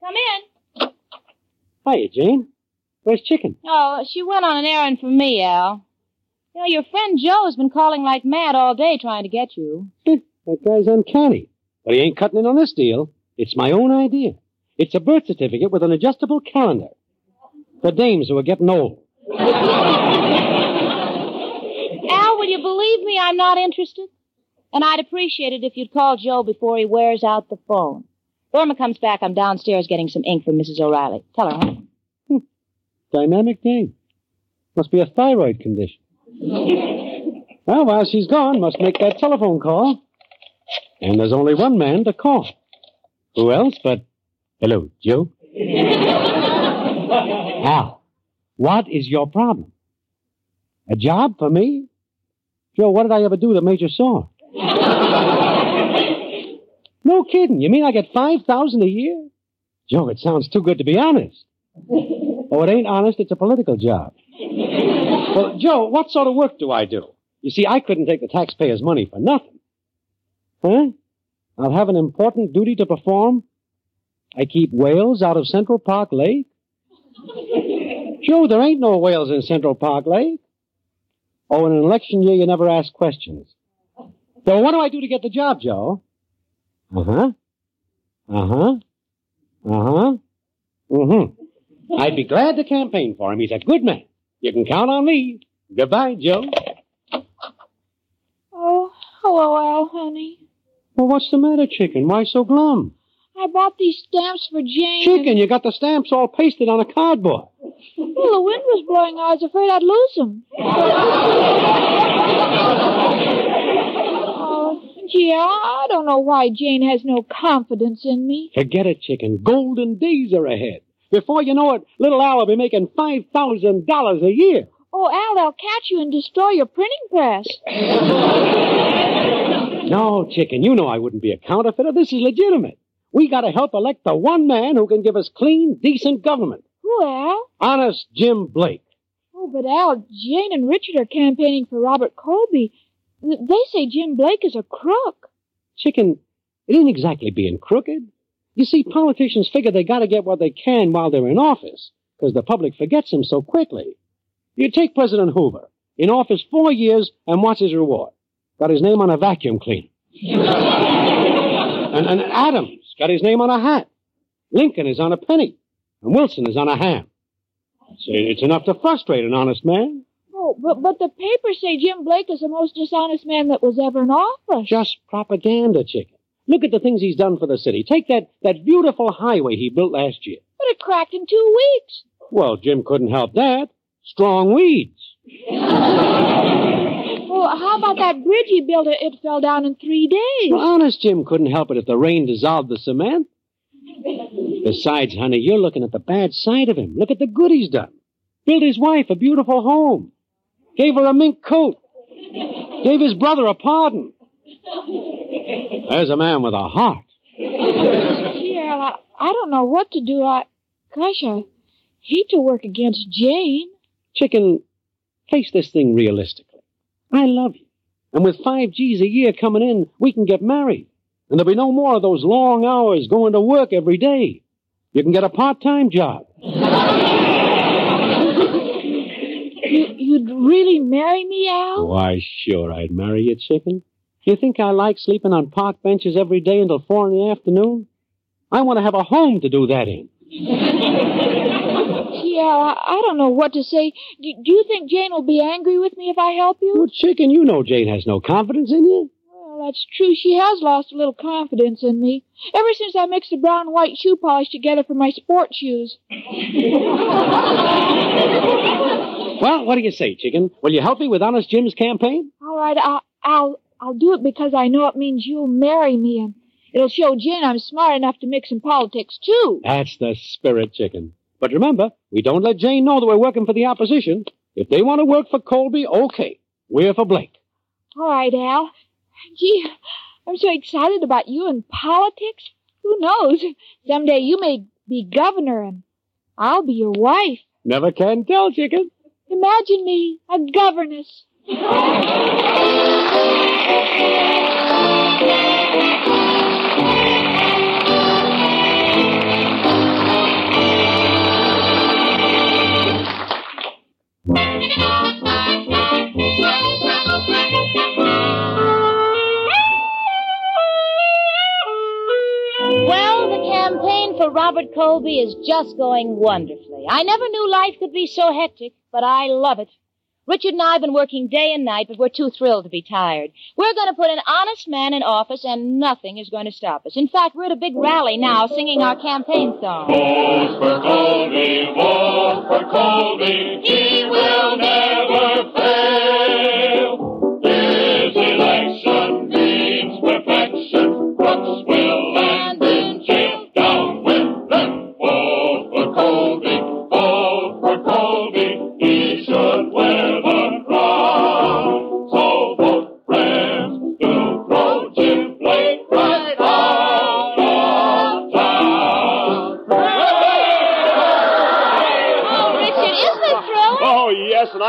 Come in. Hiya, Jane. Where's Chicken? Oh, she went on an errand for me, Al. You know, your friend Joe's been calling like mad all day trying to get you. That guy's uncanny. But he ain't cutting in on this deal. It's my own idea. It's a birth certificate with an adjustable calendar. For dames who are getting old. Al, will you believe me? I'm not interested. And I'd appreciate it if you'd call Joe before he wears out the phone. Irma comes back. I'm downstairs getting some ink from Mrs. O'Reilly. Tell her, huh? Hmm. Dynamic dame. Must be a thyroid condition. well, while she's gone, must make that telephone call. And there's only one man to call. Who else but... Hello, Joe? Al, what is your problem? A job for me? Joe, what did I ever do that made you sore? no kidding. You mean I get 5000 a year? Joe, it sounds too good to be honest. Oh, it ain't honest. It's a political job. well, Joe, what sort of work do I do? You see, I couldn't take the taxpayers' money for nothing. Huh? I'll have an important duty to perform. I keep whales out of Central Park Lake. Joe, there ain't no whales in Central Park Lake. Oh, in an election year, you never ask questions. So what do I do to get the job, Joe? Uh-huh. Uh-huh. Uh-huh. Mm-hmm. I'd be glad to campaign for him. He's a good man. You can count on me. Goodbye, Joe. Oh, hello, Al, honey. Well, what's the matter, chicken? Why so glum? I bought these stamps for Jane. Chicken, you got the stamps all pasted on a cardboard. Well, the wind was blowing. I was afraid I'd lose them. oh, Gee, I don't know why Jane has no confidence in me. Forget it, chicken. Golden days are ahead. Before you know it, little Al will be making $5,000 a year. Oh, Al, they'll catch you and destroy your printing press. No, chicken, you know I wouldn't be a counterfeiter. This is legitimate. We gotta help elect the one man who can give us clean, decent government. Who, Al? Honest Jim Blake. Oh, but Al, Jane and Richard are campaigning for Robert Colby. They say Jim Blake is a crook. Chicken, it ain't exactly being crooked. You see, politicians figure they gotta get what they can while they're in office, because the public forgets them so quickly. You take President Hoover, in office four years, and what's his reward? Got his name on a vacuum cleaner. and, and Adams got his name on a hat. Lincoln is on a penny. And Wilson is on a ham. See, it's enough to frustrate an honest man. Oh, but, but the papers say Jim Blake is the most dishonest man that was ever in office. Just propaganda, chicken. Look at the things he's done for the city. Take that, that beautiful highway he built last year. But it cracked in two weeks. Well, Jim couldn't help that. Strong weeds. Well, how about that bridge he built? It fell down in three days. Well, honest Jim couldn't help it if the rain dissolved the cement. Besides, honey, you're looking at the bad side of him. Look at the good he's done. Built his wife a beautiful home. Gave her a mink coat. Gave his brother a pardon. There's a man with a heart. Gee, Al, I, I don't know what to do. I, gosh, I hate to work against Jane. Chicken, face this thing realistically. I love you. And with five G's a year coming in, we can get married. And there'll be no more of those long hours going to work every day. You can get a part-time job. You, you'd really marry me, Al? Why, sure, I'd marry you, chicken. You think I like sleeping on park benches every day until four in the afternoon? I want to have a home to do that in. Al, I, I don't know what to say. Do, do you think Jane will be angry with me if I help you? Well, chicken, you know Jane has no confidence in you. Well, that's true. She has lost a little confidence in me. Ever since I mixed the brown and white shoe polish together for my sport shoes. Well, what do you say, chicken? Will you help me with Honest Jim's campaign? All right, I'll, I'll, I'll do it because I know it means you'll marry me, and it'll show Jane I'm smart enough to mix in politics too. That's the spirit, chicken. But remember, we don't let Jane know that we're working for the opposition. If they want to work for Colby, okay. We're for Blake. All right, Al. Gee, I'm so excited about you and politics. Who knows? Someday you may be governor, and I'll be your wife. Never can tell, chicken. Imagine me, a governess. campaign for Robert Colby is just going wonderfully. I never knew life could be so hectic, but I love it. Richard and I have been working day and night, but we're too thrilled to be tired. We're going to put an honest man in office, and nothing is going to stop us. In fact, we're at a big rally now singing our campaign song. Vote for Colby, vote for Colby. He will never fail.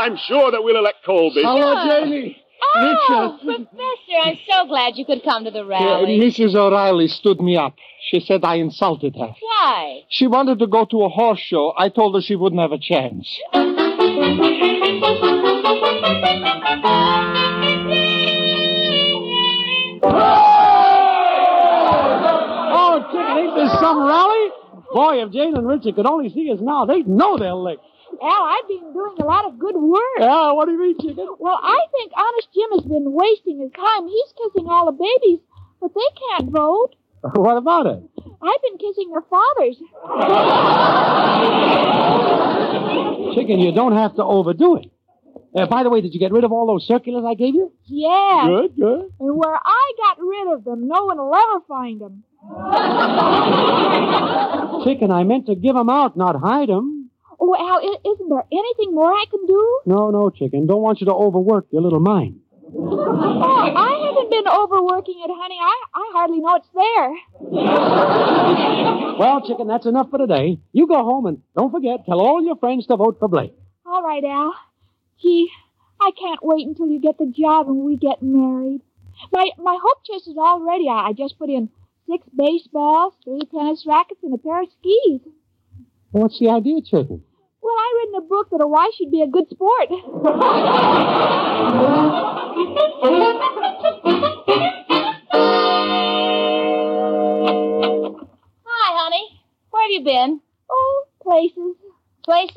I'm sure that we'll elect Colby. Hello, oh. Janie. Oh, Professor, I'm so glad you could come to the uh, rally. Mrs. O'Reilly stood me up. She said I insulted her. Why? She wanted to go to a horse show. I told her she wouldn't have a chance. Oh, chicken, ain't this some rally? Boy, if Jane and Richard could only see us now, they'd know they're licked. Al, I've been doing a lot of good work. Yeah, what do you mean, chicken? Well, I think Honest Jim has been wasting his time. He's kissing all the babies, but they can't vote. What about it? I've been kissing their fathers. Chicken, you don't have to overdo it. Uh, by the way, did you get rid of all those circulars I gave you? Yeah. Good, good. And where I got rid of them, no one will ever find them. Chicken, I meant to give them out, not hide 'em. Oh, Al, isn't there anything more I can do? No, no, chicken. Don't want you to overwork your little mind. Oh, I haven't been overworking it, honey. I, I hardly know it's there. Well, chicken, that's enough for today. You go home and don't forget, tell all your friends to vote for Blake. All right, Al. Gee, I can't wait until you get the job and we get married. My my hope chest is all ready. I, I just put in six baseballs, three tennis rackets, and a pair of skis. What's the idea, chicken? Well, I read in a book that a wife should be a good sport. Hi, honey. Where have you been? Oh, places. Places?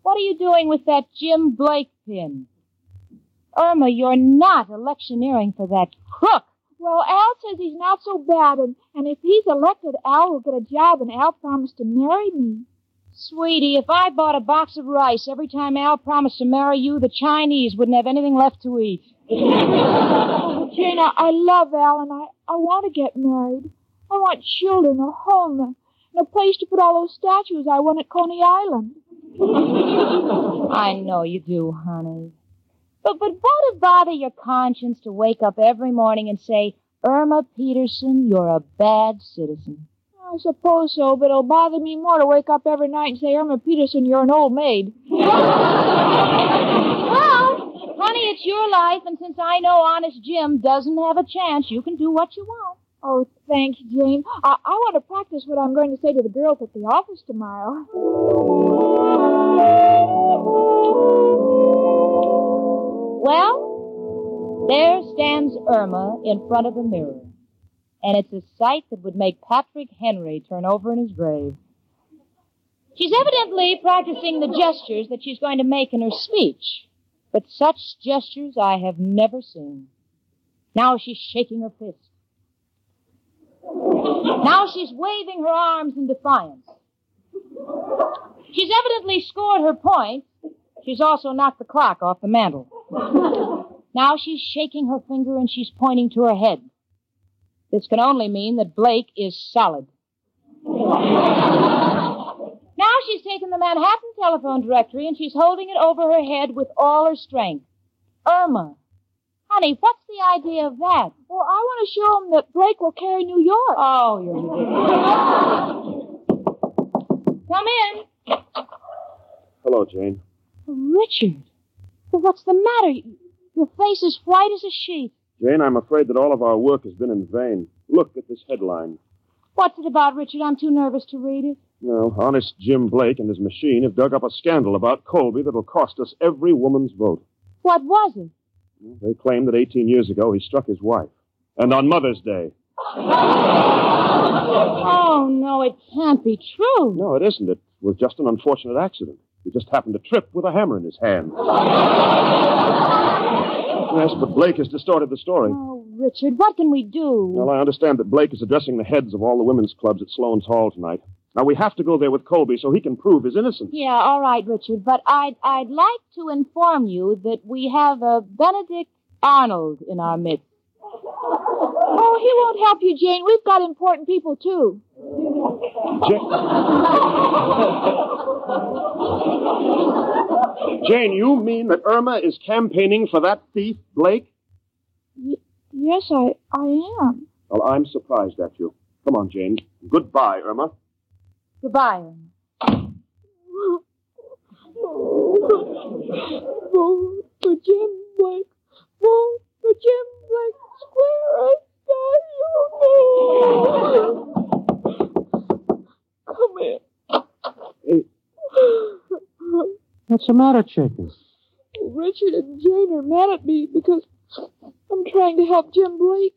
What are you doing with that Jim Blake pin? Irma, you're not electioneering for that crook. Well, Al says he's not so bad, and, and if he's elected, Al will get a job, and Al promised to marry me. Sweetie, if I bought a box of rice every time Al promised to marry you, the Chinese wouldn't have anything left to eat. Oh, Jane, I, I love Al, and I, I want to get married. I want children, a home, and and a place to put all those statues I won at Coney Island. I know you do, honey. But but won't it bother your conscience to wake up every morning and say, Irma Peterson, you're a bad citizen? I suppose so, but it'll bother me more to wake up every night and say, Irma Peterson, you're an old maid. Well, honey, it's your life, and since I know Honest Jim doesn't have a chance, you can do what you want. Oh, thanks, Jane. I, I want to practice what I'm going to say to the girls at the office tomorrow. Well, there stands Irma in front of the mirror, and it's a sight that would make Patrick Henry turn over in his grave. She's evidently practicing the gestures that she's going to make in her speech, but such gestures I have never seen. Now she's shaking her fist. Now she's waving her arms in defiance. She's evidently scored her point. She's also knocked the clock off the mantel. Now she's shaking her finger and she's pointing to her head. This can only mean that Blake is solid. Now she's taken the Manhattan telephone directory and she's holding it over her head with all her strength. Irma. Honey, what's the idea of that? Well, I want to show him that Blake will carry New York. Oh, you're ridiculous. Come in. Hello, Jane. Richard. Well, what's the matter? Your face is white as a sheet. Jane, I'm afraid that all of our work has been in vain. Look at this headline. What's it about, Richard? I'm too nervous to read it. No, honest Jim Blake and his machine have dug up a scandal about Colby that'll cost us every woman's vote. What was it? They claim that 18 years ago he struck his wife. And on Mother's Day. Oh, no, it can't be true. No, it isn't. It was just an unfortunate accident. He just happened to trip with a hammer in his hand. yes, but Blake has distorted the story. Oh, Richard, what can we do? Well, I understand that Blake is addressing the heads of all the women's clubs at Sloan's Hall tonight. Now, we have to go there with Colby so he can prove his innocence. Yeah, all right, Richard, but I'd, I'd like to inform you that we have a Benedict Arnold in our midst. Oh, he won't help you, Jane. We've got important people, too. Jane, you mean that Irma is campaigning for that thief, Blake? Y- yes, I, I am. Well, I'm surprised at you. Come on, Jane. Goodbye, Irma. Goodbye. Vote for Jim Blake. Vote Jim Blake. Square as Come here. What's the matter, chicken? Richard and Jane are mad at me because I'm trying to help Jim Blake.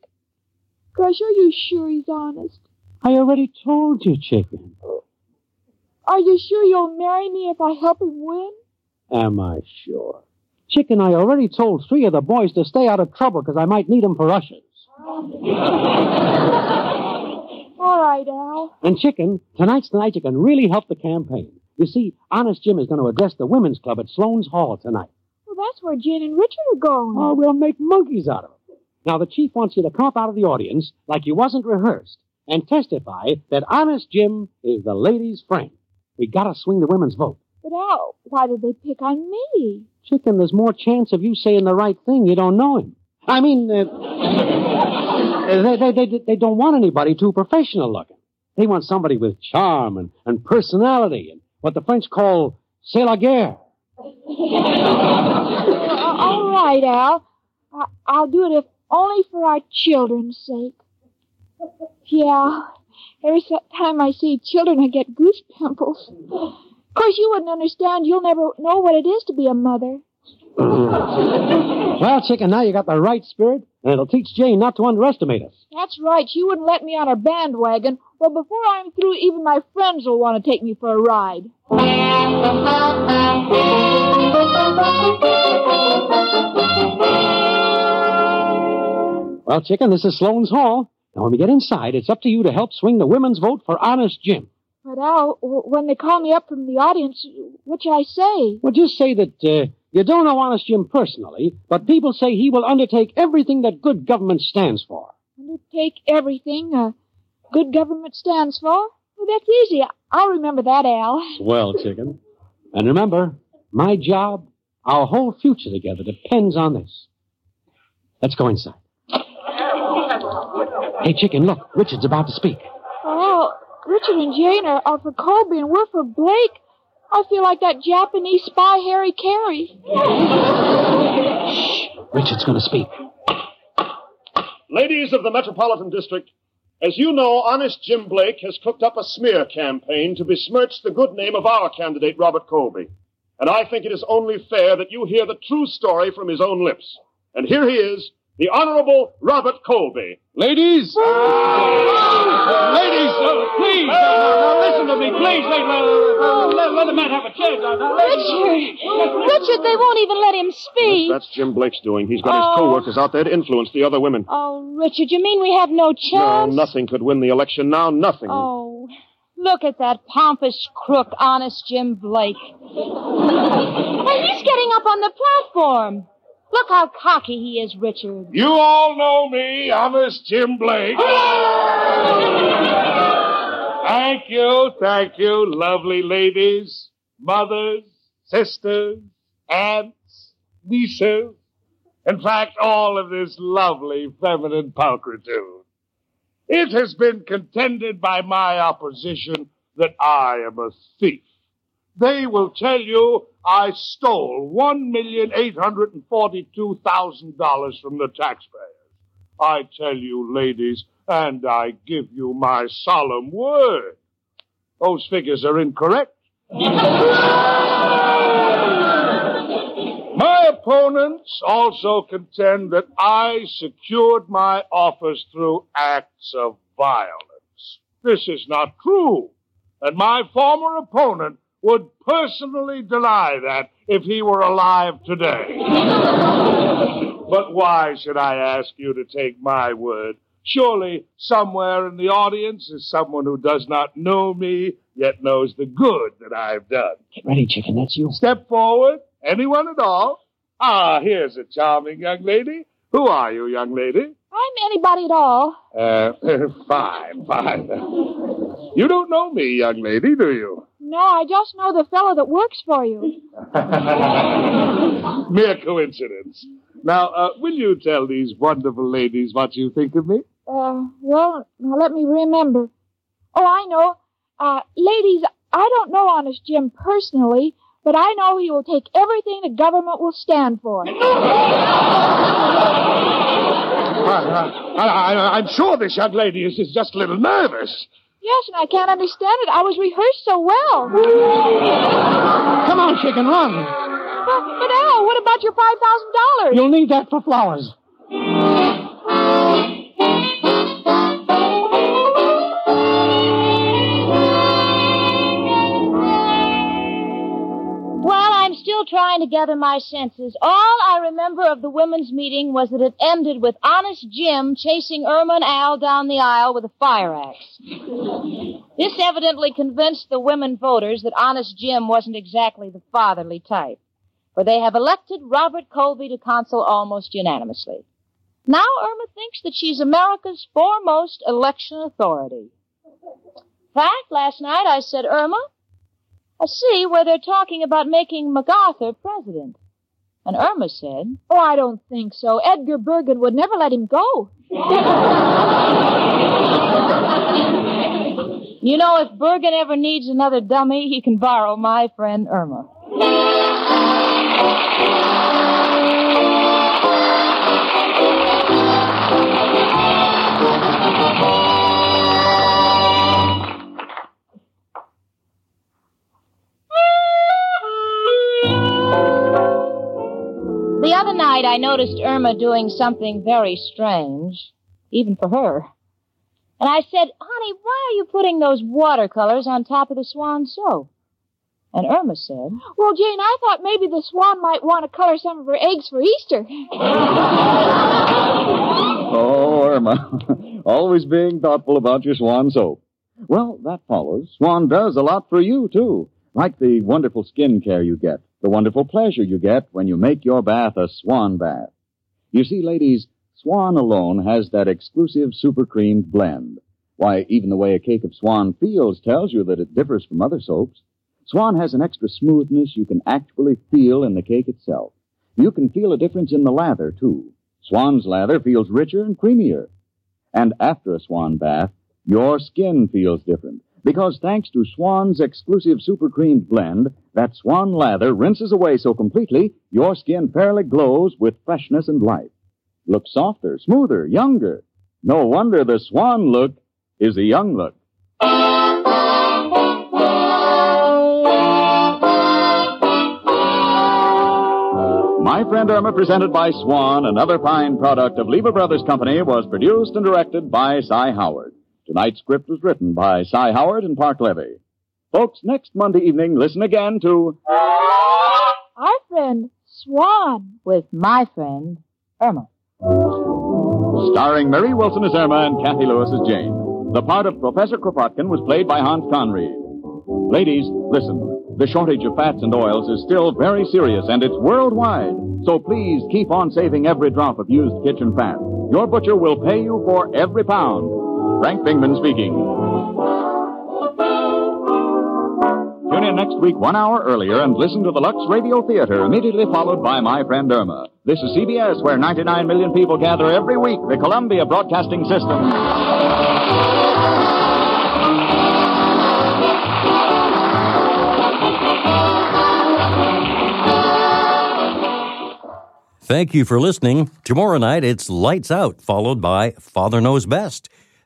Gosh, are you sure he's honest? I already told you, chicken. Are you sure you'll marry me if I help him win? Am I sure? Chicken, I already told three of the boys to stay out of trouble because I might need them for ushers. All right, Al. And Chicken, tonight's the night you can really help the campaign. You see, Honest Jim is going to address the women's club at Sloan's Hall tonight. Well, that's where Jen and Richard are going. Oh, we'll make monkeys out of it. Now, the chief wants you to come up out of the audience like you wasn't rehearsed and testify that Honest Jim is the ladies' friend. We gotta swing the women's vote. But Al, why did they pick on me? Chicken, there's more chance of you saying the right thing. You don't know him. I mean, uh, they, they, they, they don't want anybody too professional looking. They want somebody with charm and, and personality and what the French call c'est la guerre. All right, Al. I- I'll do it if only for our children's sake. Yeah. Every time I see children, I get goose pimples. Of course, you wouldn't understand. You'll never know what it is to be a mother. well, Chicken, now you got the right spirit, and it'll teach Jane not to underestimate us. That's right. She wouldn't let me on her bandwagon. Well, before I'm through, even my friends will want to take me for a ride. Well, Chicken, this is Sloan's Hall. Now, when we get inside, it's up to you to help swing the women's vote for Honest Jim. But Al, when they call me up from the audience, what shall I say? Well, just say that uh, you don't know Honest Jim personally, but people say he will undertake everything that good government stands for. Undertake everything uh, good government stands for? Well, that's easy. I'll remember that, Al. Well, Chicken. And remember, my job, our whole future together depends on this. Let's go inside. Hey, Chicken, look, Richard's about to speak. Well, Richard and Jane are, are for Colby and we're for Blake. I feel like that Japanese spy Harry Carey. Shh. Richard's going to speak. Ladies of the Metropolitan District, as you know, Honest Jim Blake has cooked up a smear campaign to besmirch the good name of our candidate, Robert Colby. And I think it is only fair that you hear the true story from his own lips. And here he is, the Honorable Robert Colby. Ladies! Ladies, uh, please, uh, now listen to me, please. Let, let, let, let the man have a chance. Now, now. Richard! Richard, they won't even let him speak. That's Jim Blake's doing. He's got his Oh. co-workers out there to influence the other women. Oh, Richard, you mean we have no No, chance? nothing could win the election now. Nothing. Oh, look at that pompous crook, honest Jim Blake. and he's getting up on the platform. Look how cocky he is, Richard. You all know me, I'm honest Jim Blake. thank you, thank you, lovely ladies, mothers, sisters, aunts, nieces. In fact, all of this lovely feminine pulchritude. It has been contended by my opposition that I am a thief. They will tell you I stole one million eight hundred and forty-two thousand dollars from the taxpayers. I tell you, ladies, and I give you my solemn word, those figures are incorrect. My opponents also contend that I secured my office through acts of violence. This is not true, and my former opponent would personally deny that if he were alive today. but why should I ask you to take my word? Surely somewhere in the audience is someone who does not know me, yet knows the good that I've done. Get ready, Chicken. That's you. Step forward. Anyone at all? Ah, here's a charming young lady. Who are you, young lady? I'm anybody at all. Uh, fine, fine. You don't know me, young lady, do you? No, I just know the fellow that works for you. Mere coincidence. Now, uh, will you tell these wonderful ladies what you think of me? Uh, well, now let me remember. Oh, I know. Uh, ladies, I don't know Honest Jim personally, but I know he will take everything the government will stand for. I, am sure this young lady is, is just a little nervous. Yes, and I can't understand it. I was rehearsed so well. Come on, Chicken, run. But, but Al, what about your five thousand dollars? You'll need that for flowers. Still trying to gather my senses. All I remember of the women's meeting was that it ended with Honest Jim chasing Irma and Al down the aisle with a fire axe. this evidently convinced the women voters that Honest Jim wasn't exactly the fatherly type, for they have elected Robert Colby to consul almost unanimously. Now Irma thinks that she's America's foremost election authority. In fact, last night I said, Irma, I see where they're talking about making MacArthur president. And Irma said, Oh, I don't think so. Edgar Bergen would never let him go. You know, if Bergen ever needs another dummy, he can borrow my friend Irma. Night, I noticed Irma doing something very strange, even for her. And I said, Honey, why are you putting those watercolors on top of the swan soap? And Irma said, Well, Jane, I thought maybe the swan might want to color some of her eggs for Easter. Oh, Irma. Always being thoughtful about your swan soap. Well, that follows. Swan does a lot for you, too. Like the wonderful skin care you get, the wonderful pleasure you get when you make your bath a swan bath. You see, ladies, Swan alone has that exclusive super creamed blend. Why, even the way a cake of Swan feels tells you that it differs from other soaps. Swan has an extra smoothness you can actually feel in the cake itself. You can feel a difference in the lather, too. Swan's lather feels richer and creamier. And after a Swan bath, your skin feels different. Because thanks to Swan's exclusive super creamed blend, that Swan lather rinses away so completely, your skin fairly glows with freshness and life. Looks softer, smoother, younger. No wonder the Swan look is a young look. My Friend Irma, presented by Swan, another fine product of Lever Brothers Company, was produced and directed by Cy Howard. Tonight's script was written by Cy Howard and Parke Levy. Folks, next Monday evening, listen again to Our friend Swan. With my friend Irma. Starring Mary Wilson as Irma and Cathy Lewis as Jane. The part of Professor Kropotkin was played by Hans Conried. Ladies, listen. The shortage of fats and oils is still very serious, and it's worldwide. So please keep on saving every drop of used kitchen fat. Your butcher will pay you for every pound. Frank Bingman speaking. Tune in next week one hour earlier and listen to the Lux Radio Theater, immediately followed by My Friend Irma. This is CBS, where 99 million people gather every week, the Columbia Broadcasting System. Thank you for listening. Tomorrow night, it's Lights Out, followed by Father Knows Best.